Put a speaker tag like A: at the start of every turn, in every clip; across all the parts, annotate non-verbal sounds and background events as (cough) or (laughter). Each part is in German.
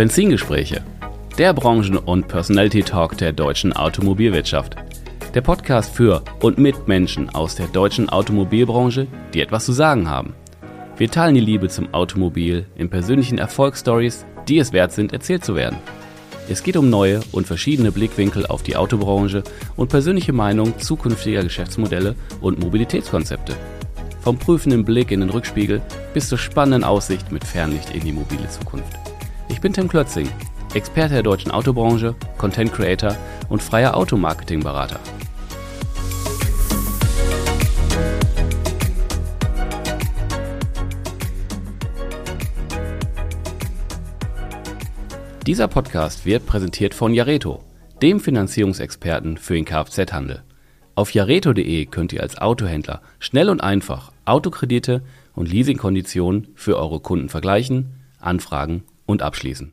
A: Benzingespräche. Der Branchen- und Personality Talk der deutschen Automobilwirtschaft. Der Podcast für und mit Menschen aus der deutschen Automobilbranche, die etwas zu sagen haben. Wir teilen die Liebe zum Automobil in persönlichen Erfolgsstories, die es wert sind, erzählt zu werden. Es geht um neue und verschiedene Blickwinkel auf die Autobranche und persönliche Meinung zukünftiger Geschäftsmodelle und Mobilitätskonzepte. Vom prüfenden Blick in den Rückspiegel bis zur spannenden Aussicht mit Fernlicht in die mobile Zukunft. Ich bin Tim Klötzing, Experte der deutschen Autobranche, Content Creator und freier Automarketing-Berater. Dieser Podcast wird präsentiert von Jareto, dem Finanzierungsexperten für den Kfz-Handel. Auf jareto.de könnt ihr als Autohändler schnell und einfach Autokredite und Leasingkonditionen für eure Kunden vergleichen, anfragen und abschließen.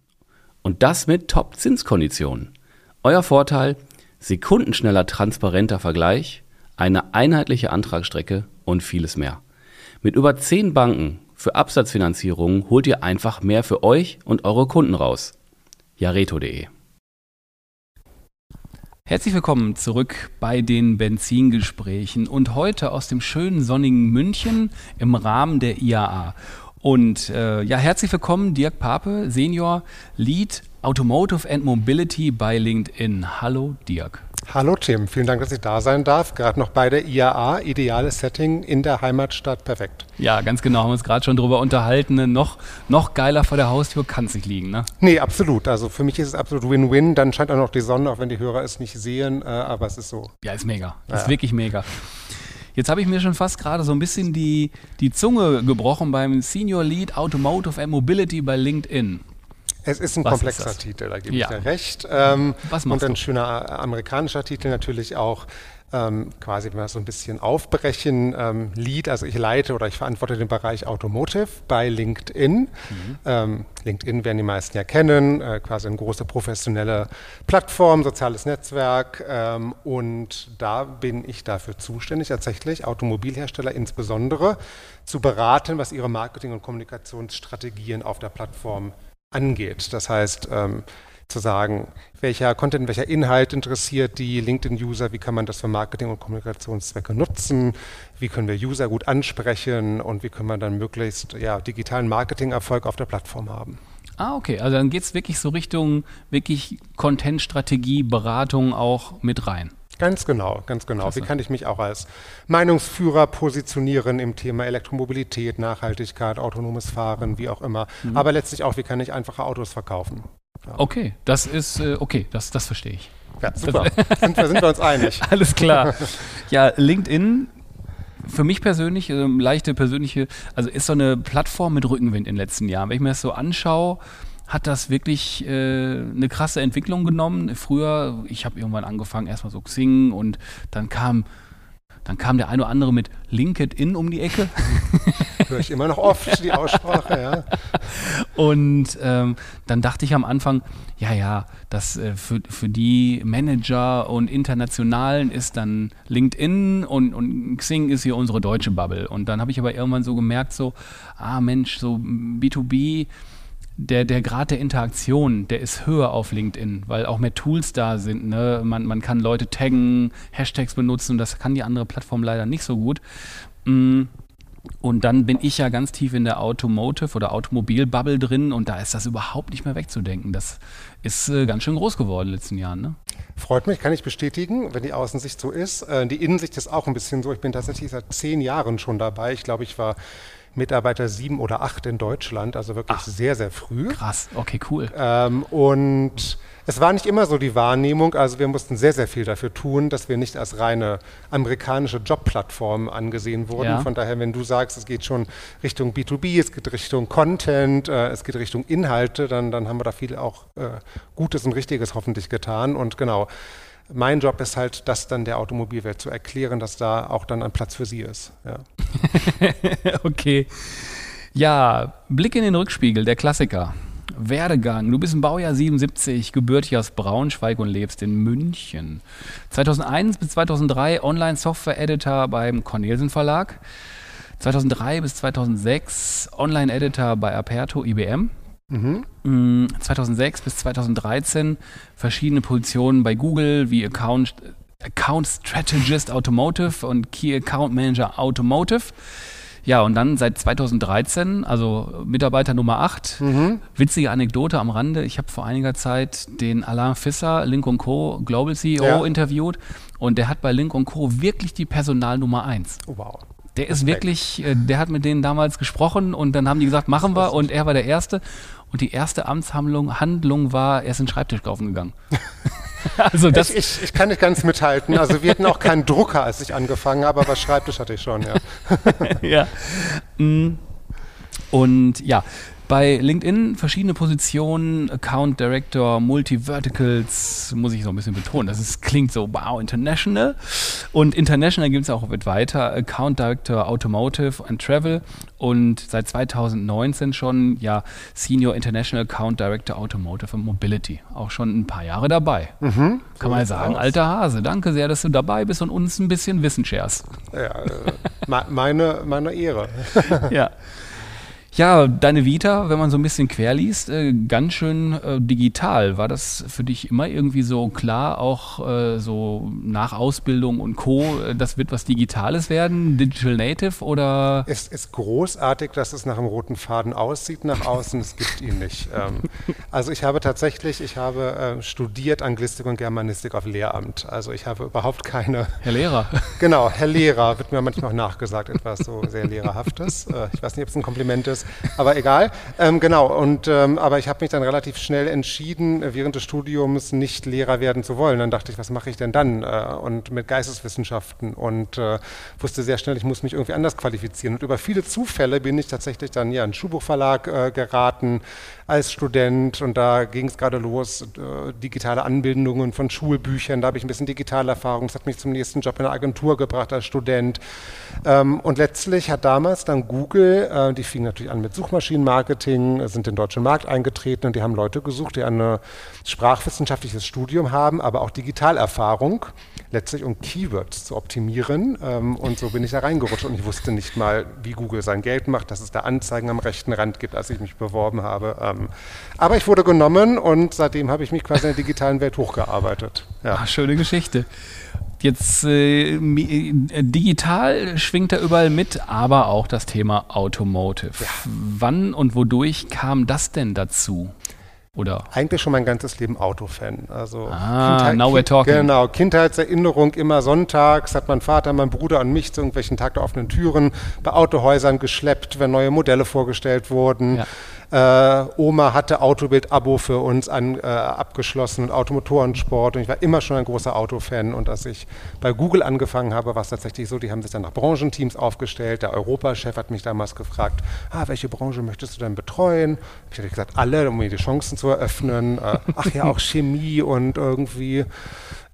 A: Und das mit Top-Zinskonditionen. Euer Vorteil: sekundenschneller, transparenter Vergleich, eine einheitliche Antragsstrecke und vieles mehr. Mit über 10 Banken für Absatzfinanzierungen holt ihr einfach mehr für euch und eure Kunden raus jareto.de. Herzlich willkommen zurück bei den Benzingesprächen und heute aus dem schönen sonnigen München im Rahmen der IAA. Und äh, ja, herzlich willkommen, Dirk Pape, Senior Lead Automotive and Mobility bei LinkedIn. Hallo, Dirk.
B: Hallo Tim, vielen Dank, dass ich da sein darf. Gerade noch bei der IAA, ideales Setting in der Heimatstadt, perfekt.
A: Ja, ganz genau, haben wir uns gerade schon drüber unterhalten. Ne? Noch, noch geiler vor der Haustür kann es nicht liegen, ne?
B: Nee, absolut. Also für mich ist es absolut Win-Win. Dann scheint auch noch die Sonne, auch wenn die Hörer es nicht sehen, äh, aber es ist so.
A: Ja, ist mega. Ja. Ist wirklich mega. Jetzt habe ich mir schon fast gerade so ein bisschen die, die Zunge gebrochen beim Senior Lead Automotive and Mobility bei LinkedIn.
B: Es ist ein Was komplexer ist Titel, da gebe ja. ich dir recht. Ähm,
A: Was
B: und ein
A: du?
B: schöner amerikanischer Titel natürlich auch. Ähm, quasi, wenn wir so ein bisschen aufbrechen, ähm, Lead, also ich leite oder ich verantworte den Bereich Automotive bei LinkedIn. Mhm. Ähm, LinkedIn werden die meisten ja kennen, äh, quasi eine große professionelle Plattform, soziales Netzwerk ähm, und da bin ich dafür zuständig, tatsächlich Automobilhersteller insbesondere zu beraten, was ihre Marketing- und Kommunikationsstrategien auf der Plattform angeht. Das heißt, ähm, zu sagen, welcher Content, welcher Inhalt interessiert die LinkedIn-User, wie kann man das für Marketing- und Kommunikationszwecke nutzen, wie können wir User gut ansprechen und wie können wir dann möglichst ja, digitalen Marketing-Erfolg auf der Plattform haben.
A: Ah, okay. Also dann geht es wirklich so Richtung wirklich Content-Strategie, Beratung auch mit rein.
B: Ganz genau, ganz genau. Klasse. Wie kann ich mich auch als Meinungsführer positionieren im Thema Elektromobilität, Nachhaltigkeit, autonomes Fahren, wie auch immer. Mhm. Aber letztlich auch, wie kann ich einfache Autos verkaufen.
A: Okay, das ist äh, okay, das, das verstehe ich.
B: Ja, super. sind, wir, sind wir uns einig. (laughs)
A: Alles klar. Ja, LinkedIn für mich persönlich, äh, leichte persönliche, also ist so eine Plattform mit Rückenwind in den letzten Jahren. Wenn ich mir das so anschaue, hat das wirklich äh, eine krasse Entwicklung genommen. Früher, ich habe irgendwann angefangen, erstmal so Xing und dann kam, dann kam der eine oder andere mit LinkedIn um die Ecke. (laughs)
B: Höre ich immer noch oft die Aussprache, ja.
A: Und ähm, dann dachte ich am Anfang, ja, ja, das äh, für, für die Manager und Internationalen ist dann LinkedIn und, und Xing ist hier unsere deutsche Bubble. Und dann habe ich aber irgendwann so gemerkt, so, ah Mensch, so B2B, der, der Grad der Interaktion, der ist höher auf LinkedIn, weil auch mehr Tools da sind. Ne? Man, man kann Leute taggen, Hashtags benutzen und das kann die andere Plattform leider nicht so gut. Mm. Und dann bin ich ja ganz tief in der Automotive oder Automobil-Bubble drin und da ist das überhaupt nicht mehr wegzudenken. Das ist äh, ganz schön groß geworden in den letzten Jahren. Ne?
B: Freut mich, kann ich bestätigen, wenn die Außensicht so ist. Äh, die Innensicht ist auch ein bisschen so. Ich bin tatsächlich seit zehn Jahren schon dabei. Ich glaube, ich war Mitarbeiter sieben oder acht in Deutschland, also wirklich Ach, sehr, sehr früh.
A: Krass, okay, cool.
B: Ähm, und es war nicht immer so die Wahrnehmung, also wir mussten sehr, sehr viel dafür tun, dass wir nicht als reine amerikanische Jobplattform angesehen wurden. Ja. Von daher, wenn du sagst, es geht schon Richtung B2B, es geht Richtung Content, äh, es geht Richtung Inhalte, dann, dann haben wir da viel auch äh, Gutes und Richtiges hoffentlich getan. Und genau, mein Job ist halt, das dann der Automobilwelt zu erklären, dass da auch dann ein Platz für sie ist. Ja. (laughs)
A: okay. Ja, Blick in den Rückspiegel, der Klassiker. Werdegang. Du bist im Baujahr 77, gebürtig aus Braunschweig und lebst in München. 2001 bis 2003 Online-Software-Editor beim Cornelsen Verlag. 2003 bis 2006 Online-Editor bei Aperto IBM. Mhm. 2006 bis 2013 verschiedene Positionen bei Google wie Account, Account Strategist Automotive und Key Account Manager Automotive. Ja, und dann seit 2013, also Mitarbeiter Nummer 8. Mhm. Witzige Anekdote am Rande. Ich habe vor einiger Zeit den Alain Fisser, Link Co. Global CEO, ja. interviewt und der hat bei Link Co. wirklich die Personal Nummer 1. Oh, wow. Der ist Respekt. wirklich, äh, der hat mit denen damals gesprochen und dann haben die gesagt, machen wir und er war der Erste. Und die erste Amtshandlung Handlung war, er ist in den Schreibtisch kaufen gegangen. (laughs)
B: also das ich, ich, ich, kann nicht ganz mithalten. Also wir hatten auch keinen Drucker, als ich angefangen habe, aber Schreibtisch hatte ich schon, ja. (laughs)
A: ja. Mm. Und ja, bei LinkedIn verschiedene Positionen, Account Director, Multi-Verticals, muss ich so ein bisschen betonen. Das ist, klingt so, wow, international. Und international gibt es auch mit weiter, Account Director Automotive and Travel und seit 2019 schon, ja, Senior International Account Director Automotive and Mobility. Auch schon ein paar Jahre dabei. Mhm, Kann man sagen, aus. alter Hase. Danke sehr, dass du dabei bist und uns ein bisschen Wissen shares.
B: Ja, äh, meine, meine Ehre.
A: ja. (laughs) Ja, deine Vita, wenn man so ein bisschen querliest, äh, ganz schön äh, digital. War das für dich immer irgendwie so klar, auch äh, so nach Ausbildung und Co., das wird was Digitales werden, Digital Native oder?
B: Es ist großartig, dass es nach einem roten Faden aussieht nach außen, es gibt ihn nicht. (laughs) Ähm, also ich habe tatsächlich, ich habe studiert Anglistik und Germanistik auf Lehramt. Also ich habe überhaupt keine... (laughs)
A: Herr Lehrer.
B: Genau, Herr Lehrer, wird mir manchmal auch nachgesagt, etwas so sehr Lehrerhaftes. Ich weiß nicht, ob es ein Kompliment ist aber egal. Ähm, genau, und, ähm, aber ich habe mich dann relativ schnell entschieden, äh, während des Studiums nicht Lehrer werden zu wollen. Dann dachte ich, was mache ich denn dann? Äh, und mit Geisteswissenschaften und äh, wusste sehr schnell, ich muss mich irgendwie anders qualifizieren. Und über viele Zufälle bin ich tatsächlich dann ja in einen Schuhbuchverlag äh, geraten als Student und da ging es gerade los, äh, digitale Anbindungen von Schulbüchern, da habe ich ein bisschen Digitalerfahrung, das hat mich zum nächsten Job in der Agentur gebracht als Student. Ähm, und letztlich hat damals dann Google, äh, die fing natürlich an mit Suchmaschinenmarketing, sind in den deutschen Markt eingetreten und die haben Leute gesucht, die ein sprachwissenschaftliches Studium haben, aber auch Digitalerfahrung, letztlich um Keywords zu optimieren. Ähm, und so bin ich da reingerutscht und ich wusste nicht mal, wie Google sein Geld macht, dass es da Anzeigen am rechten Rand gibt, als ich mich beworben habe. Ähm, aber ich wurde genommen und seitdem habe ich mich quasi in der digitalen Welt hochgearbeitet.
A: Ja. Ach, schöne Geschichte. Jetzt äh, äh, digital schwingt er überall mit, aber auch das Thema Automotive. Ja. Wann und wodurch kam das denn dazu? Oder?
B: Eigentlich schon mein ganzes Leben Autofan. Also
A: ah, Kindheit, now we're talking.
B: Genau, Kindheitserinnerung immer sonntags hat mein Vater, mein Bruder und mich zu irgendwelchen Tag der offenen Türen bei Autohäusern geschleppt, wenn neue Modelle vorgestellt wurden. Ja. Äh, Oma hatte Autobild-Abo für uns an, äh, abgeschlossen und Automotorensport und ich war immer schon ein großer Autofan und als ich bei Google angefangen habe, war es tatsächlich so, die haben sich dann nach Branchenteams aufgestellt. Der Europachef hat mich damals gefragt, ah, welche Branche möchtest du denn betreuen? Ich hatte gesagt, alle, um mir die Chancen zu eröffnen. Äh, ach ja, auch Chemie und irgendwie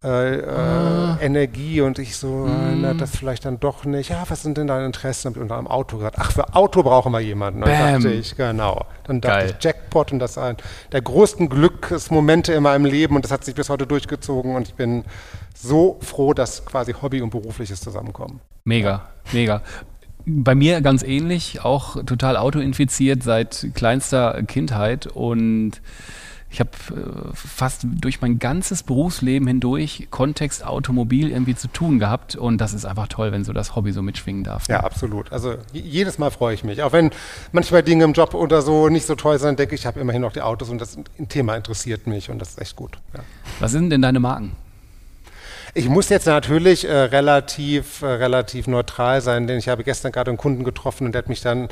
B: äh, äh, ah. Energie und ich so, mm. na, das vielleicht dann doch nicht. Ja, was sind denn deine Interessen? Ich unter einem Auto gesagt, ach, für Auto brauchen wir jemanden. Dann Bam. dachte ich, genau. Dann dachte Geil. ich, Jackpot und das ist ein der größten Glücksmomente in meinem Leben und das hat sich bis heute durchgezogen und ich bin so froh, dass quasi Hobby und Berufliches zusammenkommen.
A: Mega, mega. Bei mir ganz ähnlich, auch total autoinfiziert seit kleinster Kindheit und ich habe äh, fast durch mein ganzes Berufsleben hindurch Kontext Automobil irgendwie zu tun gehabt und das ist einfach toll, wenn so das Hobby so mitschwingen darf.
B: Ja, absolut. Also jedes Mal freue ich mich. Auch wenn manchmal Dinge im Job oder so nicht so toll sind, denke ich, ich habe immerhin noch die Autos und das Thema interessiert mich und das ist echt gut. Ja.
A: Was sind denn deine Marken?
B: Ich muss jetzt natürlich äh, relativ, äh, relativ neutral sein, denn ich habe gestern gerade einen Kunden getroffen und der hat mich dann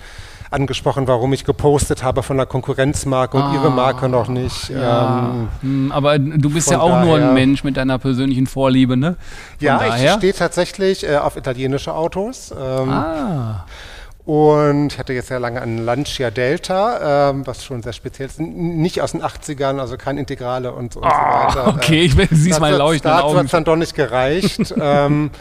B: angesprochen, warum ich gepostet habe von der Konkurrenzmarke und ah, ihre Marke noch nicht.
A: Ja. Ähm, hm, aber du bist ja auch daher, nur ein Mensch mit deiner persönlichen Vorliebe, ne?
B: Von ja, daher. ich stehe tatsächlich äh, auf italienische Autos. Ähm, ah. Und ich hatte jetzt sehr lange einen Lancia Delta, ähm, was schon sehr speziell ist. Nicht aus den 80ern, also kein Integrale und so, und
A: ah, so weiter. Okay, ich sehe es mal leuchten.
B: Da hat es dann doch nicht gereicht. (laughs) ähm,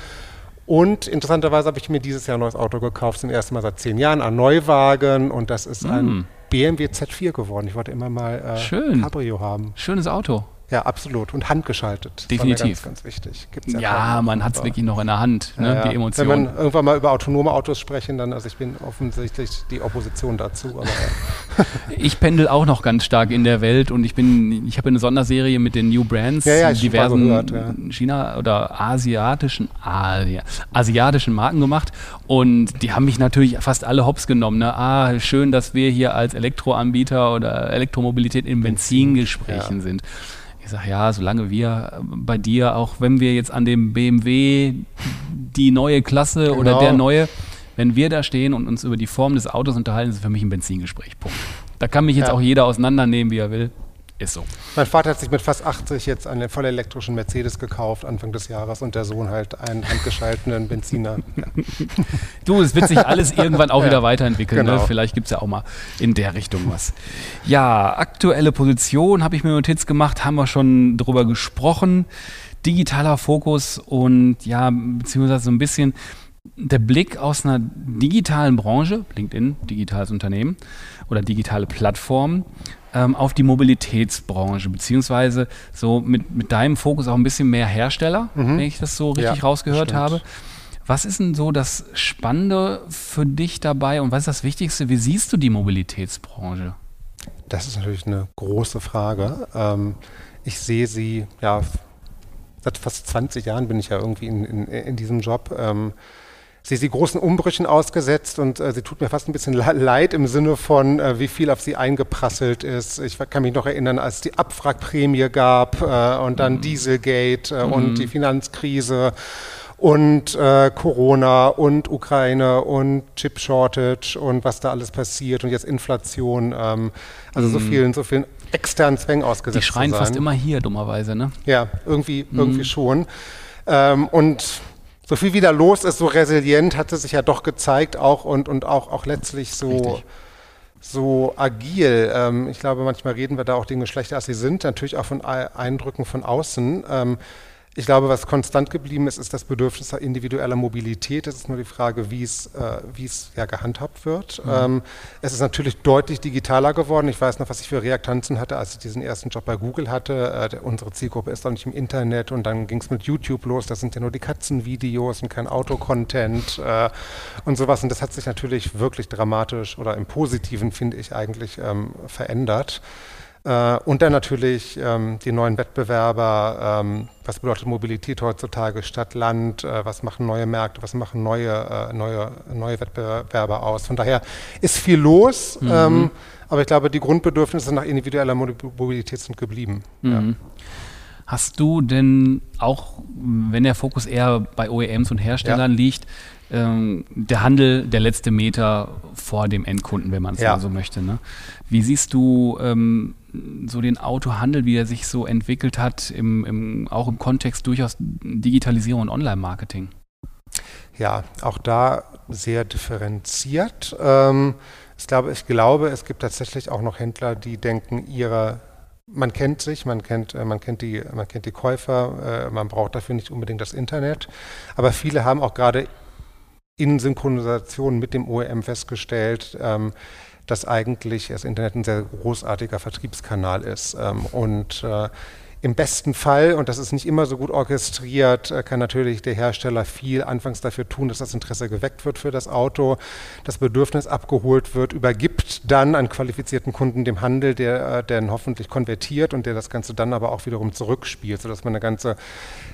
B: und interessanterweise habe ich mir dieses Jahr ein neues Auto gekauft, zum ersten Mal seit zehn Jahren, ein Neuwagen und das ist mm. ein BMW Z4 geworden. Ich wollte immer mal
A: äh, Schön.
B: Cabrio haben.
A: Schönes Auto.
B: Ja, absolut. Und handgeschaltet.
A: Definitiv.
B: Ganz, ganz, wichtig.
A: Gibt's ja, ja man hat es wirklich noch in der Hand, ne,
B: ja,
A: die Emotionen.
B: Wenn man irgendwann mal über autonome Autos sprechen, dann, also ich bin offensichtlich die Opposition dazu. Aber,
A: ja. (laughs) ich pendel auch noch ganz stark in der Welt und ich bin, ich habe eine Sonderserie mit den New Brands,
B: ja,
A: diversen
B: gehört,
A: China- oder asiatischen, Asia, asiatischen Marken gemacht und die haben mich natürlich fast alle hops genommen. Ne? Ah, schön, dass wir hier als Elektroanbieter oder Elektromobilität in Benzingesprächen sind. Ich sage, ja, solange wir bei dir, auch wenn wir jetzt an dem BMW die neue Klasse genau. oder der neue, wenn wir da stehen und uns über die Form des Autos unterhalten, ist es für mich ein Benzingespräch. Punkt. Da kann mich jetzt ja. auch jeder auseinandernehmen, wie er will. Ist so.
B: Mein Vater hat sich mit fast 80 jetzt einen vollelektrischen Mercedes gekauft, Anfang des Jahres, und der Sohn halt einen handgeschalteten Benziner. Ja. (laughs)
A: du, es wird sich alles irgendwann auch ja. wieder weiterentwickeln. Ne? Genau. Ne? Vielleicht gibt es ja auch mal in der Richtung was. Ja, aktuelle Position habe ich mir Notiz gemacht, haben wir schon drüber gesprochen. Digitaler Fokus und ja, beziehungsweise so ein bisschen der Blick aus einer digitalen Branche, LinkedIn, digitales Unternehmen oder digitale Plattform, ähm, auf die Mobilitätsbranche, beziehungsweise so mit, mit deinem Fokus auch ein bisschen mehr Hersteller, mhm. wenn ich das so richtig ja, rausgehört stimmt. habe. Was ist denn so das Spannende für dich dabei und was ist das Wichtigste? Wie siehst du die Mobilitätsbranche?
B: Das ist natürlich eine große Frage. Ähm, ich sehe sie, ja, seit fast 20 Jahren bin ich ja irgendwie in, in, in diesem Job. Ähm, sie ist die großen Umbrüchen ausgesetzt und äh, sie tut mir fast ein bisschen leid im Sinne von, äh, wie viel auf sie eingeprasselt ist. Ich kann mich noch erinnern, als es die Abwrackprämie gab äh, und dann mhm. Dieselgate mhm. und die Finanzkrise und äh, Corona und Ukraine und Chip Shortage und was da alles passiert und jetzt Inflation. Ähm, also mhm. so vielen, so vielen externen Zwängen ausgesetzt.
A: Die schreien fast immer hier, dummerweise, ne?
B: Ja, irgendwie, mhm. irgendwie schon. Ähm, und so viel wieder los ist, so resilient hat es sich ja doch gezeigt auch und, und auch, auch letztlich so, so agil. Ähm, ich glaube, manchmal reden wir da auch Dinge schlechter, als sie sind, natürlich auch von Eindrücken von außen. Ähm, ich glaube, was konstant geblieben ist, ist das Bedürfnis individueller Mobilität. Es ist nur die Frage, wie es, äh, wie es ja gehandhabt wird. Mhm. Ähm, es ist natürlich deutlich digitaler geworden. Ich weiß noch, was ich für Reaktanzen hatte, als ich diesen ersten Job bei Google hatte. Äh, der, unsere Zielgruppe ist doch nicht im Internet und dann ging es mit YouTube los. Das sind ja nur die Katzenvideos und kein Autocontent äh, und sowas. Und das hat sich natürlich wirklich dramatisch oder im Positiven, finde ich, eigentlich ähm, verändert. Äh, und dann natürlich ähm, die neuen Wettbewerber. Ähm, was bedeutet Mobilität heutzutage? Stadt, Land? Äh, was machen neue Märkte? Was machen neue, äh, neue, neue Wettbewerber aus? Von daher ist viel los. Mhm. Ähm, aber ich glaube, die Grundbedürfnisse nach individueller Mobilität sind geblieben. Mhm. Ja.
A: Hast du denn auch, wenn der Fokus eher bei OEMs und Herstellern ja. liegt, ähm, der Handel der letzte Meter vor dem Endkunden, wenn man es ja. so möchte. Ne? Wie siehst du ähm, so den Autohandel, wie er sich so entwickelt hat, im, im, auch im Kontext durchaus Digitalisierung und Online-Marketing?
B: Ja, auch da sehr differenziert. Ähm, ich, glaube, ich glaube, es gibt tatsächlich auch noch Händler, die denken, ihre man kennt sich, man kennt, äh, man kennt, die, man kennt die Käufer, äh, man braucht dafür nicht unbedingt das Internet. Aber viele haben auch gerade in Synchronisation mit dem OEM festgestellt, ähm, dass eigentlich das Internet ein sehr großartiger Vertriebskanal ist. Ähm, und äh, im besten Fall, und das ist nicht immer so gut orchestriert, äh, kann natürlich der Hersteller viel anfangs dafür tun, dass das Interesse geweckt wird für das Auto, das Bedürfnis abgeholt wird, übergibt dann einen qualifizierten Kunden dem Handel, der, äh, der hoffentlich konvertiert und der das Ganze dann aber auch wiederum zurückspielt, sodass man eine ganze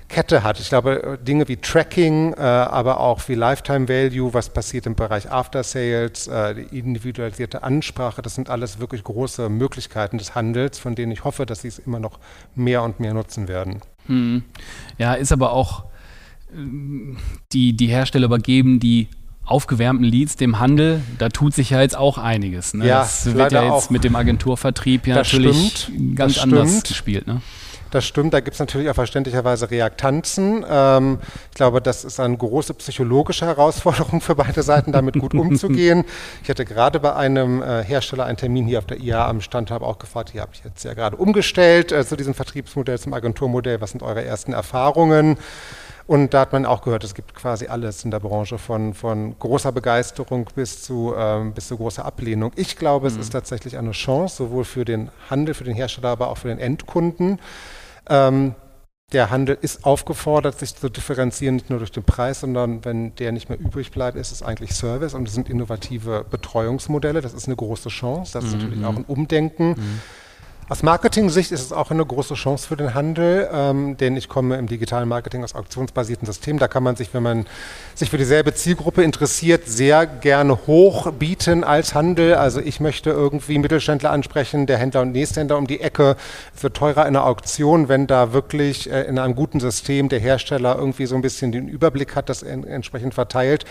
B: Kette hat. Ich glaube, äh, Dinge wie Tracking, aber auch wie Lifetime Value, was passiert im Bereich After Sales, die individualisierte Ansprache, das sind alles wirklich große Möglichkeiten des Handels, von denen ich hoffe, dass sie es immer noch mehr und mehr nutzen werden.
A: Hm. Ja, ist aber auch die, die Hersteller übergeben die aufgewärmten Leads dem Handel, da tut sich ja jetzt auch einiges. Ne?
B: Ja,
A: das wird ja jetzt mit dem Agenturvertrieb ja natürlich
B: stimmt,
A: ganz anders gespielt. Ne?
B: Das stimmt, da gibt es natürlich auch verständlicherweise Reaktanzen. Ähm, ich glaube, das ist eine große psychologische Herausforderung für beide Seiten, damit gut umzugehen. (laughs) Ich hatte gerade bei einem äh, Hersteller einen Termin hier auf der IA am Stand, habe auch gefragt, ihr habt jetzt ja gerade umgestellt äh, zu diesem Vertriebsmodell, zum Agenturmodell. Was sind eure ersten Erfahrungen? Und da hat man auch gehört, es gibt quasi alles in der Branche von, von großer Begeisterung bis zu, ähm, bis zu großer Ablehnung. Ich glaube, mhm. es ist tatsächlich eine Chance, sowohl für den Handel, für den Hersteller, aber auch für den Endkunden Ähm, der Handel ist aufgefordert, sich zu differenzieren, nicht nur durch den Preis, sondern wenn der nicht mehr übrig bleibt, ist es eigentlich Service und es sind innovative Betreuungsmodelle. Das ist eine große Chance. Das ist mhm. natürlich auch ein Umdenken. Mhm. Aus Marketing-Sicht ist es auch eine große Chance für den Handel, ähm, denn ich komme im digitalen Marketing aus auktionsbasierten Systemen. Da kann man sich, wenn man sich für dieselbe Zielgruppe interessiert, sehr gerne hoch bieten als Handel. Also ich möchte irgendwie Mittelständler ansprechen, der Händler und Nächsthändler um die Ecke. Es wird teurer in der Auktion, wenn da wirklich äh, in einem guten System der Hersteller irgendwie so ein bisschen den Überblick hat, das en entsprechend verteilt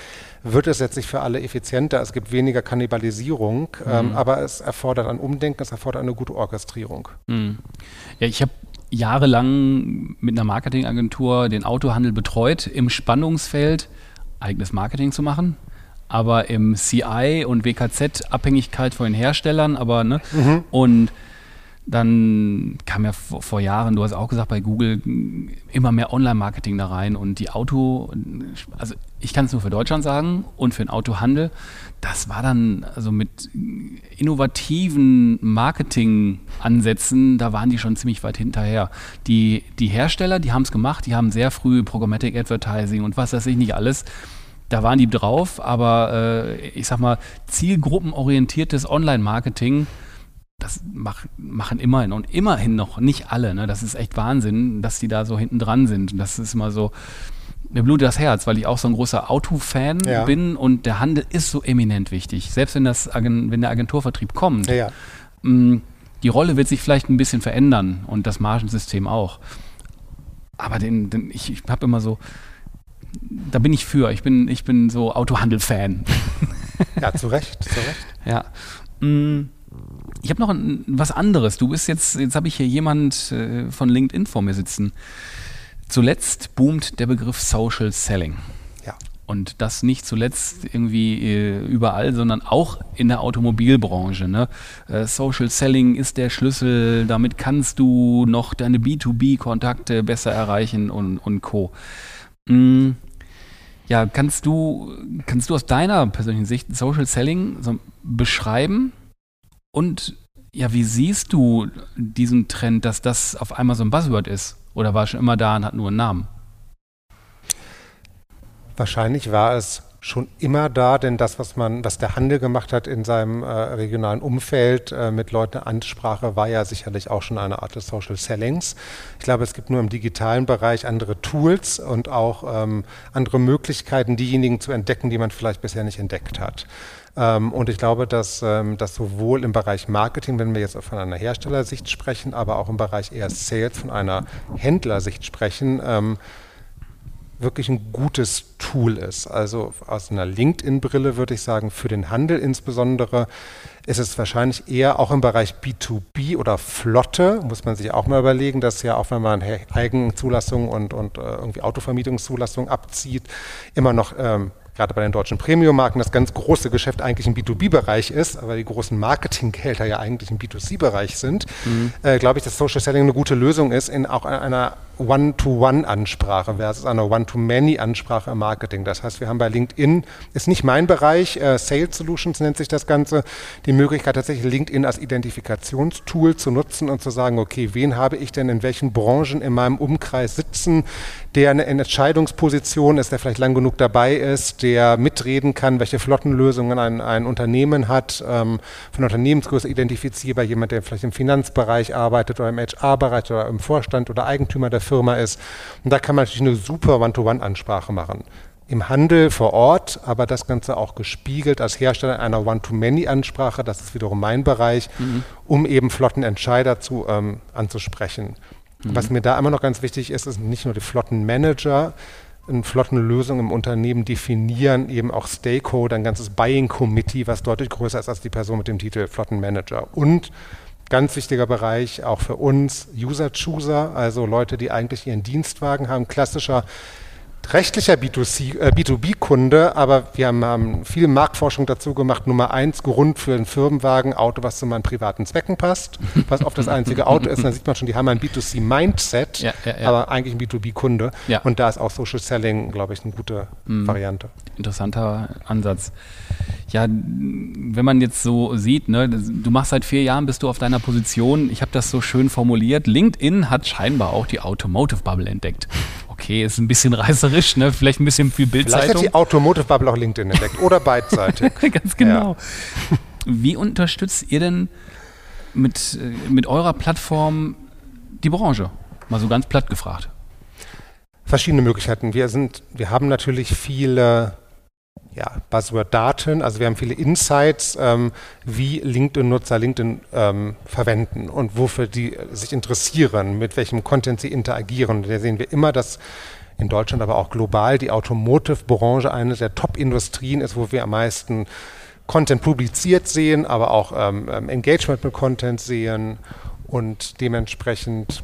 B: wird es letztlich für alle effizienter. Es gibt weniger Kannibalisierung, mhm. ähm, aber es erfordert ein Umdenken, es erfordert eine gute Orchestrierung.
A: Mhm. Ja, ich habe jahrelang mit einer Marketingagentur den Autohandel betreut, im Spannungsfeld eigenes Marketing zu machen, aber im CI und WKZ Abhängigkeit von den Herstellern, aber ne mhm. und dann kam ja vor, vor, Jahren, du hast auch gesagt, bei Google immer mehr Online-Marketing da rein und die Auto, also ich kann es nur für Deutschland sagen und für den Autohandel, das war dann also mit innovativen Marketing-Ansätzen, da waren die schon ziemlich weit hinterher. Die, die Hersteller, die haben es gemacht, die haben sehr früh Programmatic Advertising und was weiß ich nicht alles. Da waren die drauf, aber äh, ich sag mal, zielgruppenorientiertes Online-Marketing, das mach, machen immerhin und immerhin noch nicht alle. Ne? Das ist echt Wahnsinn, dass die da so hinten dran sind. Und das ist immer so, mir blutet das Herz, weil ich auch so ein großer Autofan ja. bin und der Handel ist so eminent wichtig. Selbst wenn, das, wenn der Agenturvertrieb kommt, ja, ja. Mm, die Rolle wird sich vielleicht ein bisschen verändern und das Margensystem auch. Aber den, den ich, ich habe immer so, da bin ich für. Ich bin, ich bin so Autohandel-Fan.
B: Ja, zu Recht, zu Recht. (laughs)
A: Ja. Mm, ich habe noch ein, was anderes. Du bist jetzt, jetzt habe ich hier jemand äh, von LinkedIn vor mir sitzen. Zuletzt boomt der Begriff Social Selling. Ja. Und das nicht zuletzt irgendwie äh, überall, sondern auch in der Automobilbranche. Ne? Äh, Social Selling ist der Schlüssel, damit kannst du noch deine B2B-Kontakte besser erreichen und, und Co. Mm, ja, kannst du, kannst du aus deiner persönlichen Sicht Social Selling so beschreiben? Und ja, wie siehst du diesen Trend, dass das auf einmal so ein Buzzword ist? Oder war es schon immer da und hat nur einen Namen?
B: Wahrscheinlich war es schon immer da, denn das, was man, was der Handel gemacht hat in seinem äh, regionalen Umfeld äh, mit Leuten Ansprache, war ja sicherlich auch schon eine Art des Social Sellings. Ich glaube, es gibt nur im digitalen Bereich andere Tools und auch ähm, andere Möglichkeiten, diejenigen zu entdecken, die man vielleicht bisher nicht entdeckt hat. Ähm, und ich glaube, dass ähm, das sowohl im Bereich Marketing, wenn wir jetzt von einer Herstellersicht sprechen, aber auch im Bereich eher Sales von einer Händlersicht sprechen, ähm, wirklich ein gutes Tool ist. Also aus einer LinkedIn-Brille würde ich sagen, für den Handel insbesondere ist es wahrscheinlich eher auch im Bereich B2B oder Flotte, muss man sich auch mal überlegen, dass ja auch wenn man Eigenzulassung und, und äh, irgendwie Autovermietungszulassung abzieht, immer noch ähm, gerade bei den deutschen Premium-Marken das ganz große Geschäft eigentlich im B2B-Bereich ist, aber die großen Marketinggehälter ja eigentlich im B2C-Bereich sind, mhm. äh, glaube ich, dass Social Selling eine gute Lösung ist in auch einer One-to-One-Ansprache versus einer One-to-Many-Ansprache im Marketing. Das heißt, wir haben bei LinkedIn, ist nicht mein Bereich, äh, Sales Solutions nennt sich das Ganze, die Möglichkeit tatsächlich LinkedIn als Identifikationstool zu nutzen und zu sagen, okay, wen habe ich denn in welchen Branchen in meinem Umkreis sitzen, der eine Entscheidungsposition ist, der vielleicht lang genug dabei ist, der mitreden kann, welche Flottenlösungen ein, ein Unternehmen hat, ähm, von Unternehmensgröße identifizierbar, jemand, der vielleicht im Finanzbereich arbeitet oder im HR-Bereich oder im Vorstand oder Eigentümer der Firma ist. Und da kann man natürlich eine super One-to-One-Ansprache machen. Im Handel vor Ort, aber das Ganze auch gespiegelt als Hersteller einer One-to-Many-Ansprache, das ist wiederum mein Bereich, mhm. um eben Flottenentscheider zu, ähm, anzusprechen. Mhm. Was mir da immer noch ganz wichtig ist, ist nicht nur die Flottenmanager, eine Flottenlösung im Unternehmen definieren, eben auch Stakeholder, ein ganzes Buying Committee, was deutlich größer ist als die Person mit dem Titel Flottenmanager. Und Ganz wichtiger Bereich auch für uns, User-Chooser, also Leute, die eigentlich ihren Dienstwagen haben. Klassischer rechtlicher B2C, äh, B2B-Kunde, aber wir haben, haben viel Marktforschung dazu gemacht. Nummer eins, Grund für einen Firmenwagen, Auto, was zu meinen privaten Zwecken passt, was oft das einzige Auto ist. Da sieht man schon, die haben ein B2C-Mindset, ja, ja, ja. aber eigentlich ein B2B-Kunde. Und da ist auch Social Selling, glaube ich, eine gute mhm. Variante.
A: Interessanter Ansatz. Ja, wenn man jetzt so sieht, ne, du machst seit vier Jahren, bist du auf deiner Position. Ich habe das so schön formuliert. LinkedIn hat scheinbar auch die Automotive Bubble entdeckt. Okay, ist ein bisschen (laughs) reißerisch, ne? vielleicht ein bisschen viel Bildzeitung.
B: Vielleicht hat die Automotive Bubble auch LinkedIn entdeckt oder beidseitig. (laughs)
A: Ganz genau. Ja. Wie unterstützt ihr denn mit, äh, mit eurer Plattform die Branche? Mal so ganz platt gefragt.
B: Verschiedene Möglichkeiten. Wir sind, wir haben natürlich viele ja, Buzzword-Daten. Also wir haben viele Insights, ähm, wie LinkedIn-Nutzer LinkedIn ähm, verwenden und wofür die sich interessieren, mit welchem Content sie interagieren. Da sehen wir immer, dass in Deutschland, aber auch global die Automotive-Branche eine der Top-Industrien ist, wo wir am meisten Content publiziert sehen, aber auch ähm, ähm Engagement mit Content sehen und dementsprechend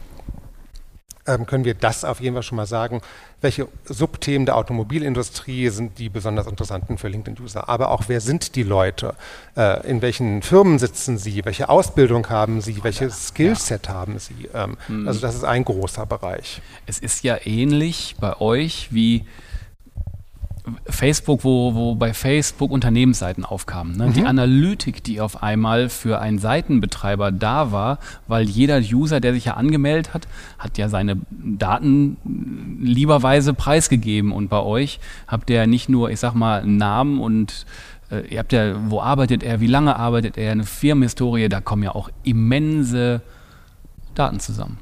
B: können wir das auf jeden Fall schon mal sagen, welche Subthemen der Automobilindustrie sind die besonders interessanten für LinkedIn-User. Aber auch, wer sind die Leute? Äh, in welchen Firmen sitzen sie? Welche Ausbildung haben sie? Welches Skillset ja. haben sie? Ähm, mhm. Also das ist ein großer Bereich.
A: Es ist ja ähnlich bei euch wie Facebook, wo, wo bei Facebook Unternehmensseiten aufkamen. Ne? Mhm. Die Analytik, die auf einmal für einen Seitenbetreiber da war, weil jeder User, der sich ja angemeldet hat, hat ja seine Daten lieberweise preisgegeben. Und bei euch habt ihr ja nicht nur, ich sag mal, einen Namen und äh, ihr habt ja, wo arbeitet er, wie lange arbeitet er, eine Firmenhistorie, da kommen ja auch immense Daten zusammen.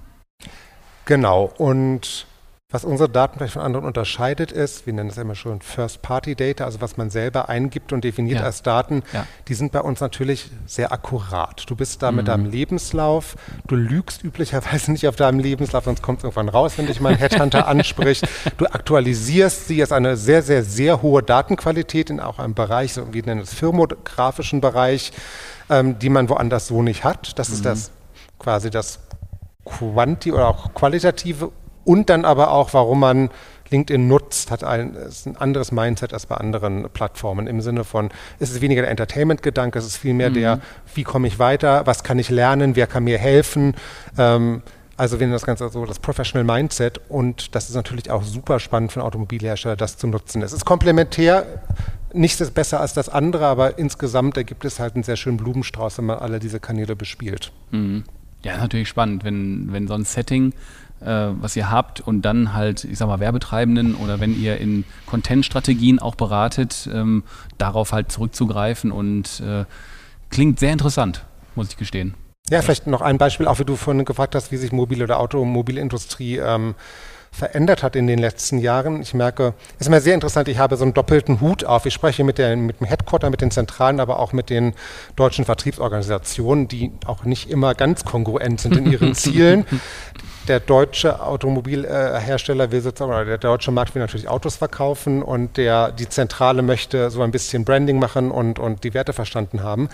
B: Genau, und was unsere Daten vielleicht von anderen unterscheidet ist, wir nennen das immer schon First-Party-Data, also was man selber eingibt und definiert ja. als Daten, ja. die sind bei uns natürlich sehr akkurat. Du bist da mhm. mit deinem Lebenslauf, du lügst üblicherweise (laughs) nicht auf deinem Lebenslauf, sonst kommt es irgendwann raus, wenn dich mal ein Headhunter (laughs) anspricht. Du aktualisierst sie, ist eine sehr, sehr, sehr hohe Datenqualität in auch einem Bereich, so wie nennen es firmografischen Bereich, ähm, die man woanders so nicht hat. Das mhm. ist das quasi das Quanti oder auch qualitative und dann aber auch, warum man LinkedIn nutzt, hat ein, ist ein anderes Mindset als bei anderen Plattformen im Sinne von, es ist weniger der Entertainment-Gedanke, es ist vielmehr mhm. der, wie komme ich weiter, was kann ich lernen, wer kann mir helfen. Ähm, also wir nennen das Ganze so das Professional Mindset und das ist natürlich auch super spannend für einen Automobilhersteller, das zu nutzen. Es ist komplementär, nichts ist besser als das andere, aber insgesamt ergibt es halt einen sehr schönen Blumenstrauß, wenn man alle diese Kanäle bespielt.
A: Mhm. Ja, natürlich spannend, wenn, wenn so ein Setting was ihr habt und dann halt, ich sag mal, Werbetreibenden oder wenn ihr in Content-Strategien auch beratet, ähm, darauf halt zurückzugreifen und äh, klingt sehr interessant, muss ich gestehen.
B: Ja, vielleicht noch ein Beispiel, auch wie du vorhin gefragt hast, wie sich Mobil- oder Automobilindustrie ähm, verändert hat in den letzten Jahren. Ich merke, es ist mir sehr interessant, ich habe so einen doppelten Hut auf. Ich spreche mit, der, mit dem Headquarter, mit den Zentralen, aber auch mit den deutschen Vertriebsorganisationen, die auch nicht immer ganz kongruent sind in ihren (laughs) Zielen der deutsche Automobilhersteller will sozusagen, oder der deutsche Markt will natürlich Autos verkaufen und der, die Zentrale möchte so ein bisschen Branding machen und, und die Werte verstanden haben.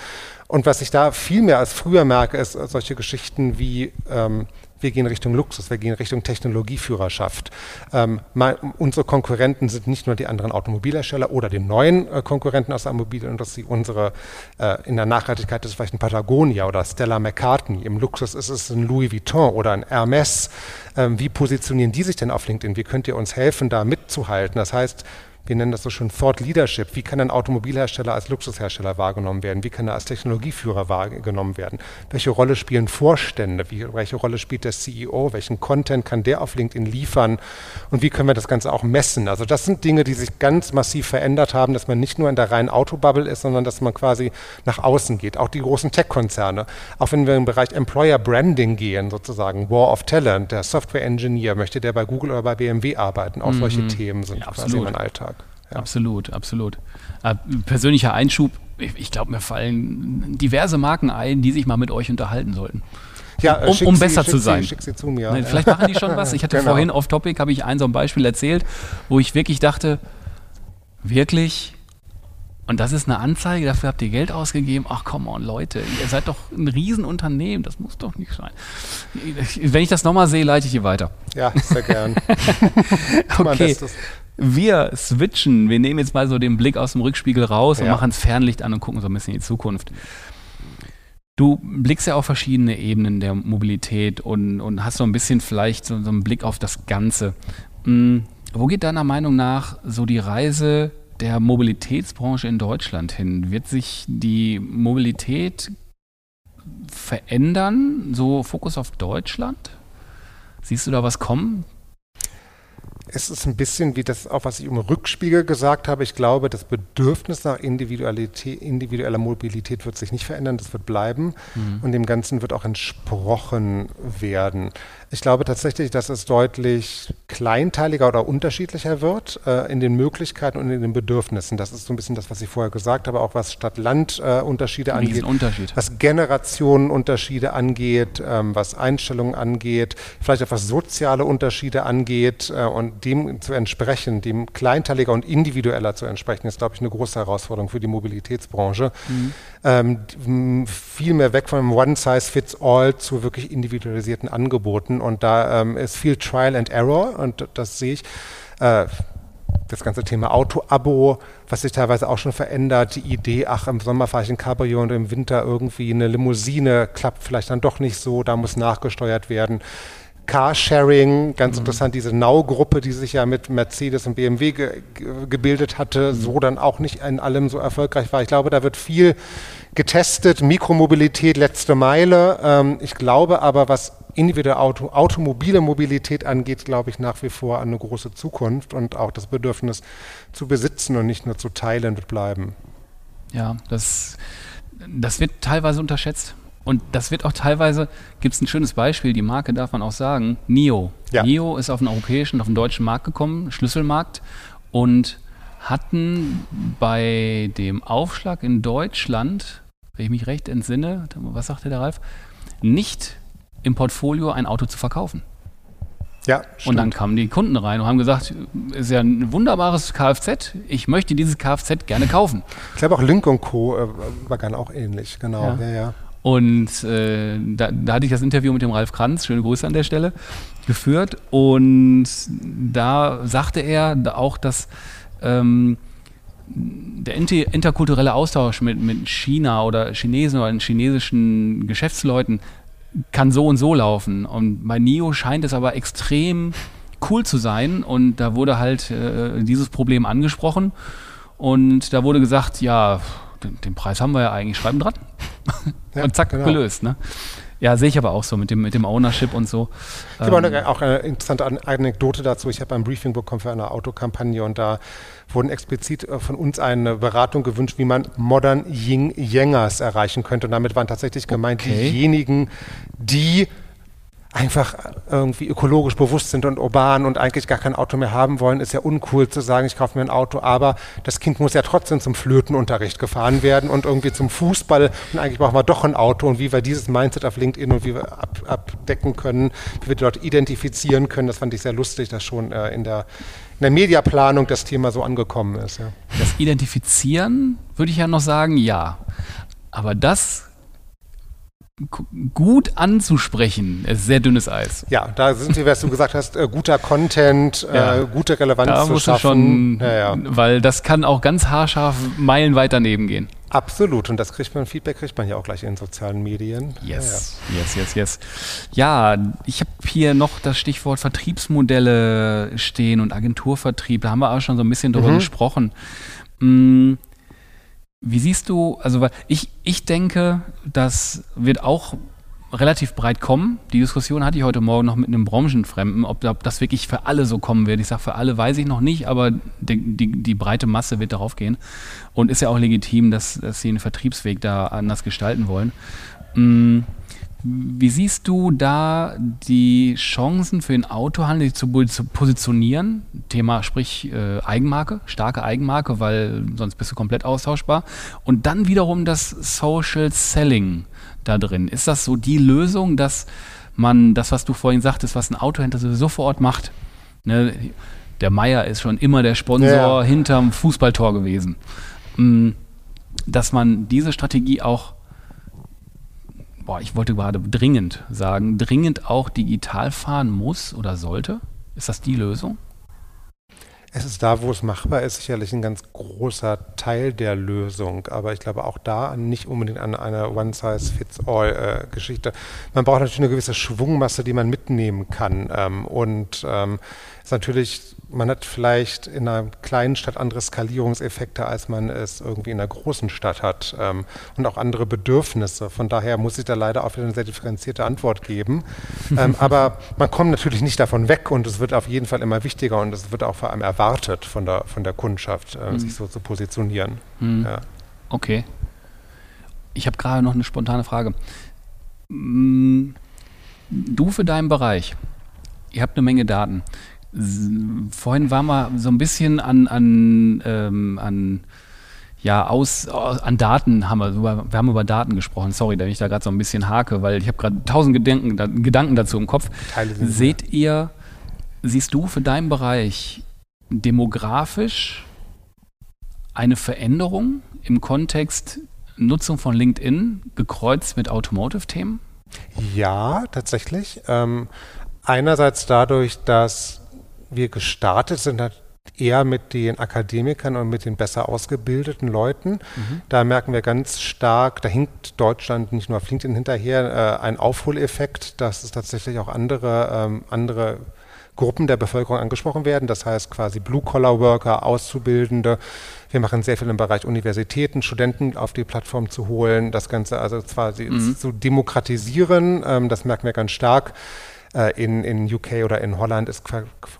B: Und was ich da viel mehr als früher merke, ist solche Geschichten wie ähm, wir gehen Richtung Luxus, wir gehen Richtung Technologieführerschaft. Ähm, mal, unsere Konkurrenten sind nicht nur die anderen Automobilhersteller oder die neuen äh, Konkurrenten aus der Automobilindustrie. Unsere äh, in der Nachhaltigkeit ist es vielleicht ein Patagonia oder Stella McCartney. Im Luxus ist es ein Louis Vuitton oder ein Hermes. Ähm, wie positionieren die sich denn auf LinkedIn? Wie könnt ihr uns helfen, da mitzuhalten? Das heißt, wir nennen das so schön Thought Leadership. Wie kann ein Automobilhersteller als Luxushersteller wahrgenommen werden? Wie kann er als Technologieführer wahrgenommen werden? Welche Rolle spielen Vorstände? Wie, welche Rolle spielt der CEO? Welchen Content kann der auf LinkedIn liefern? Und wie können wir das Ganze auch messen? Also das sind Dinge, die sich ganz massiv verändert haben, dass man nicht nur in der reinen Autobubble ist, sondern dass man quasi nach außen geht. Auch die großen Tech-Konzerne. Auch wenn wir im Bereich Employer Branding gehen, sozusagen War of Talent, der Software Engineer, möchte der bei Google oder bei BMW arbeiten? Auch mhm. solche Themen sind ja, quasi mein Alltag.
A: Ja. Absolut, absolut. Äh, persönlicher Einschub, ich, ich glaube, mir fallen diverse Marken ein, die sich mal mit euch unterhalten sollten. Ja, um, um besser sie, zu sein. Sie, sie zu mir. Vielleicht machen die schon was. Ich hatte (laughs) genau. vorhin auf Topic, habe ich ein so ein Beispiel erzählt, wo ich wirklich dachte, wirklich, Und das ist eine Anzeige, dafür habt ihr Geld ausgegeben. Ach, come on, Leute, ihr seid doch ein Riesenunternehmen, das muss doch nicht sein. Wenn ich das nochmal sehe, leite ich hier weiter.
B: Ja, sehr gern. (laughs)
A: okay. Wir switchen, wir nehmen jetzt mal so den Blick aus dem Rückspiegel raus und machen das Fernlicht an und gucken so ein bisschen in die Zukunft. Du blickst ja auf verschiedene Ebenen der Mobilität und, und hast so ein bisschen vielleicht so, so einen Blick auf das Ganze. Hm, wo geht deiner Meinung nach so die Reise der Mobilitätsbranche in Deutschland hin? Wird sich die Mobilität verändern, so Fokus auf Deutschland? Siehst du da was kommen?
B: Es ist ein bisschen wie das, auch was ich im Rückspiegel gesagt habe. Ich glaube, das Bedürfnis nach individueller Mobilität wird sich nicht verändern, das wird bleiben mhm. und dem Ganzen wird auch entsprochen werden. Ich glaube tatsächlich, dass es deutlich kleinteiliger oder unterschiedlicher wird äh, in den Möglichkeiten und in den Bedürfnissen. Das ist so ein bisschen das, was ich vorher gesagt habe, auch was Stadt-Land-Unterschiede äh, angeht, was Generationenunterschiede angeht, ähm, was Einstellungen angeht, vielleicht auch was soziale Unterschiede angeht äh, und dem zu entsprechen, dem kleinteiliger und individueller zu entsprechen, ist, glaube ich, eine große Herausforderung für die Mobilitätsbranche. Mhm. Ähm, viel mehr weg von einem One-Size-Fits-All zu wirklich individualisierten Angeboten finden. Und da ähm, ist viel Trial and Error und das sehe ich. Äh, das ganze Thema Auto-Abo, was sich teilweise auch schon verändert, die Idee, ach, im Sommer fahre ich ein Cabrio und im Winter irgendwie eine Limousine, klappt vielleicht dann doch nicht so, da muss nachgesteuert werden. Carsharing, ganz mhm. interessant, diese Now-Gruppe, die sich ja mit Mercedes und BMW ge gebildet hatte, mhm. so dann auch nicht in allem so erfolgreich war. Ich glaube, da wird viel getestet, Mikromobilität, letzte Meile. Ähm, ich glaube aber, was individuelle Auto, automobile Mobilität angeht, glaube ich nach wie vor an eine große Zukunft und auch das Bedürfnis zu besitzen und nicht nur zu teilen wird bleiben.
A: Ja, das, das wird teilweise unterschätzt. Und das wird auch teilweise, gibt es ein schönes Beispiel, die Marke darf man auch sagen, NIO. Ja. NIO ist auf den europäischen, auf den deutschen Markt gekommen, Schlüsselmarkt, und hatten bei dem Aufschlag in Deutschland, wenn ich mich recht entsinne, was sagte der Ralf, nicht im Portfolio ein Auto zu verkaufen. Ja, stimmt. Und dann kamen die Kunden rein und haben gesagt, ist ja ein wunderbares Kfz, ich möchte dieses Kfz gerne kaufen.
B: Ich glaube auch Link Co. Äh, war gerne auch ähnlich, genau. Ja. Ja, ja.
A: Und äh, da, da, hatte ich das Interview mit dem Ralf Kranz, schöne Grüße an der Stelle, geführt. Und da sagte er auch, dass ähm, der interkulturelle Austausch mit, mit China oder Chinesen oder chinesischen Geschäftsleuten kann so und so laufen. Und bei NIO scheint es aber extrem cool zu sein. Und da wurde halt äh, dieses Problem angesprochen. Und da wurde gesagt, ja, den, den, Preis haben wir ja eigentlich, schreiben dran. Ja, und zack, genau. gelöst. Ne? Ja, sehe ich aber auch so mit dem, mit dem Ownership und so.
B: Ich habe ähm, auch eine interessante Anekdote dazu. Ich habe ein Briefing bekommen für eine Autokampagne und da wurden explizit äh, von uns eine Beratung gewünscht, wie man Modern Ying Yangers erreichen könnte. Und damit waren tatsächlich gemeint okay. diejenigen, die einfach irgendwie ökologisch bewusst sind und urban und eigentlich gar kein Auto mehr haben wollen, ist ja uncool zu sagen, ich kaufe mir ein Auto, aber das Kind muss ja trotzdem zum Flötenunterricht gefahren werden und irgendwie zum Fußball und eigentlich brauchen wir doch ein Auto und wie wir dieses Mindset auf LinkedIn und wie wir ab, abdecken können, wie wir dort identifizieren können, das fand ich sehr lustig, dass schon äh, in der in der Mediaplanung das Thema so angekommen ist. Ja.
A: Das Identifizieren würde ich ja noch sagen, ja. Aber das gut anzusprechen, ist sehr dünnes Eis.
B: Ja, da sind wir, was du gesagt hast, äh, guter Content, äh, ja. äh, gute Relevanz da zu schaffen.
A: Schon, ja, ja. Weil das kann auch ganz haarscharf meilenweit daneben gehen.
B: Absolut. Und das kriegt man, Feedback kriegt man ja auch gleich in den sozialen Medien.
A: Yes, ja, yes, yes, yes. Ja, ich habe hier noch das Stichwort Vertriebsmodelle stehen und Agenturvertrieb. Da haben wir auch schon so ein bisschen drüber mhm. gesprochen. Hm, wie siehst du, also ich, ich denke, das wird auch relativ breit kommen. Die Diskussion hatte ich heute Morgen noch mit einem Branchenfremden, ob, das wirklich für alle so kommen wird. Ich sage, für alle weiß ich noch nicht, aber die, die, die, breite Masse wird darauf gehen. Und ist ja auch legitim, dass, dass sie den Vertriebsweg da anders gestalten wollen. Mhm. Wie siehst du da die Chancen für den Autohandel zu, zu positionieren? Thema, sprich äh, Eigenmarke, starke Eigenmarke, weil sonst bist du komplett austauschbar. Und dann wiederum das Social Selling da drin. Ist das so die Lösung, dass man das, was du vorhin sagtest, was ein Autohändler sowieso vor Ort macht? Ne? Der Meier ist schon immer der Sponsor ja. hinterm Fußballtor gewesen. mm, dass man diese Strategie auch, boah, ich wollte gerade dringend sagen, dringend auch digital fahren muss oder sollte? Ist das die Lösung?
B: Es ist da, wo es machbar ist, sicherlich ein ganz großer Teil der Lösung. Aber ich glaube auch da nicht unbedingt an einer One-Size-Fits-All-Geschichte. Man braucht natürlich eine gewisse Schwungmasse, die man mitnehmen kann. Ähm, und ähm, ist natürlich man hat vielleicht in einer kleinen Stadt andere Skalierungseffekte, als man es irgendwie in einer großen Stadt hat ähm, und auch andere Bedürfnisse. Von daher muss ich da leider auch wieder eine sehr differenzierte Antwort geben. (laughs) aber man kommt natürlich nicht davon weg und es wird auf jeden Fall immer wichtiger und es wird auch vor allem erwartet von der, von der Kundschaft, äh, mhm. sich so zu positionieren.
A: Mhm. Ja. Okay. Ich habe gerade noch eine spontane Frage. Mm, du für deinen Bereich, ihr habt eine Menge Daten vorhin waren wir so ein bisschen an, an, ähm, an ja, aus, an Daten haben wir, wir haben über Daten gesprochen. Sorry, da ich da gerade so ein bisschen hake, weil ich habe gerade tausend Gedanken, Gedanken dazu im Kopf. Seht ihr, siehst du für deinen Bereich demografisch eine Veränderung im Kontext Nutzung von LinkedIn gekreuzt mit Automotive-Themen?
B: Ja, tatsächlich. Ähm, einerseits dadurch, dass wir gestartet sind, eher mit den Akademikern und mit den besser ausgebildeten Leuten. Mhm. Da merken wir ganz stark, da hinkt Deutschland nicht nur auf LinkedIn hinterher, äh, ein Aufholeffekt, dass es tatsächlich auch andere, ähm, andere Gruppen der Bevölkerung angesprochen werden. Das heißt quasi Blue-Collar-Worker, Auszubildende. Wir machen sehr viel im Bereich Universitäten, Studenten auf die Plattform zu holen, das Ganze also zwar mhm. zu demokratisieren. Ähm, das merken wir ganz stark. Äh, in, in UK oder in Holland ist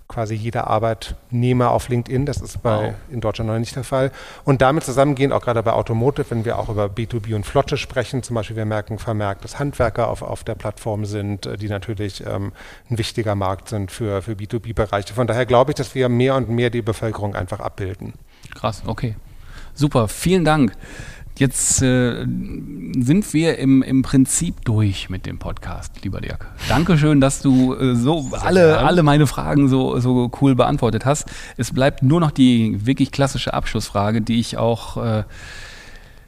B: quasi jeder Arbeitnehmer auf LinkedIn. Das ist bei, wow. in Deutschland noch nicht der Fall. Und damit zusammengehend, auch gerade bei Automotive, wenn wir auch über B2B und Flotte sprechen, zum Beispiel wir merken vermerkt, dass Handwerker auf, auf der Plattform sind, äh, die natürlich ähm, ein wichtiger Markt sind für, für B2B-Bereiche. Von daher glaube ich, dass wir mehr und mehr die Bevölkerung einfach abbilden.
A: Krass, okay. Super, vielen Dank. Jetzt äh, sind wir im, im Prinzip durch mit dem Podcast, lieber Dirk. Dankeschön, dass du äh, so alle, alle meine Fragen so, so cool beantwortet hast. Es bleibt nur noch die wirklich klassische Abschlussfrage, die ich auch äh,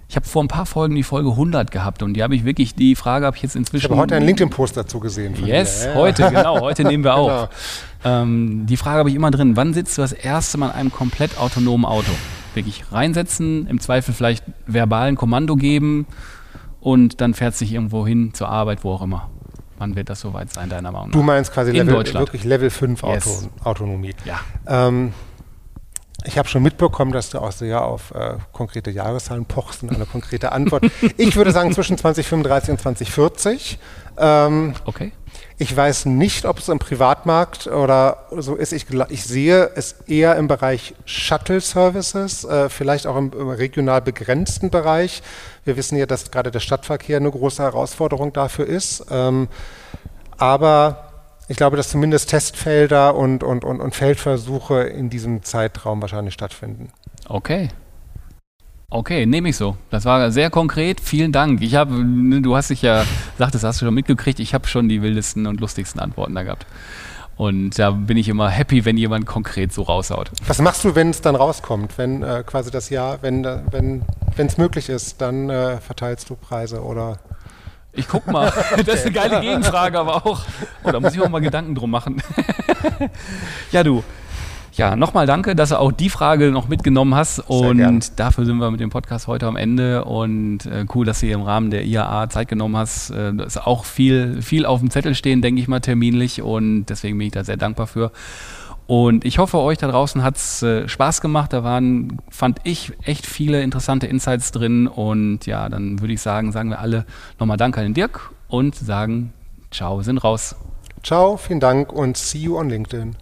A: ich habe vor ein paar Folgen die Folge 100 gehabt und die habe ich wirklich, die Frage habe ich jetzt inzwischen. Ich
B: habe heute einen LinkedIn-Post dazu gesehen.
A: yes, dir. heute, genau, (laughs) heute nehmen wir auf. Genau. Ähm, die Frage habe ich immer drin. Wann sitzt du das erste Mal in einem komplett autonomen Auto? Wirklich reinsetzen, im Zweifel vielleicht verbalen Kommando geben und dann fährt sich irgendwo hin zur Arbeit, wo auch immer. Wann wird das soweit sein, deiner Meinung nach?
B: Du meinst quasi Level, wirklich Level 5 Auto, yes. Autonomie.
A: Ja.
B: Ähm, ich habe schon mitbekommen, dass du auch sehr auf äh, konkrete Jahreszahlen pochst und eine konkrete Antwort. (laughs) ich würde sagen zwischen 2035 und 2040.
A: Ähm, okay.
B: Ich weiß nicht, ob es im Privatmarkt oder so ist. Ich, ich sehe es eher im Bereich Shuttle Services, äh, vielleicht auch im, im, regional begrenzten Bereich. Wir wissen ja, dass gerade der Stadtverkehr eine große Herausforderung dafür ist. Ähm, aber ich glaube, dass zumindest Testfelder und, und, und, und Feldversuche in diesem Zeitraum wahrscheinlich stattfinden.
A: Okay. Okay, nehme ich so. Das war sehr konkret. Vielen Dank. Ich habe, du hast dich ja, sagtest, hast du schon mitgekriegt. Ich habe schon die wildesten und lustigsten Antworten da gehabt. Und da bin ich immer happy, wenn jemand konkret so raushaut.
B: Was machst du, wenn es dann rauskommt? Wenn äh, quasi das Jahr, wenn äh, wenn es möglich ist, dann äh, verteilst du Preise oder?
A: Ich guck mal. (laughs) Das ist eine geile Gegenfrage, aber auch. Oh, da muss ich auch mal Gedanken drum machen. (laughs) ja, du. Ja, nochmal danke, dass du auch die Frage noch mitgenommen hast. und dafür sind wir mit dem Podcast heute am Ende. Und äh, cool, dass du hier im Rahmen der IAA Zeit genommen hast. Äh, da ist auch viel, viel auf dem Zettel stehen, denke ich mal, terminlich. Und deswegen bin ich da sehr dankbar für. Und ich hoffe, euch da draußen hat es äh, Spaß gemacht. Da waren, fand ich, echt viele interessante Insights drin. Und ja, dann würde ich sagen, sagen wir alle nochmal Danke an den Dirk und sagen Ciao, sind raus.
B: Ciao, vielen Dank und see you on LinkedIn.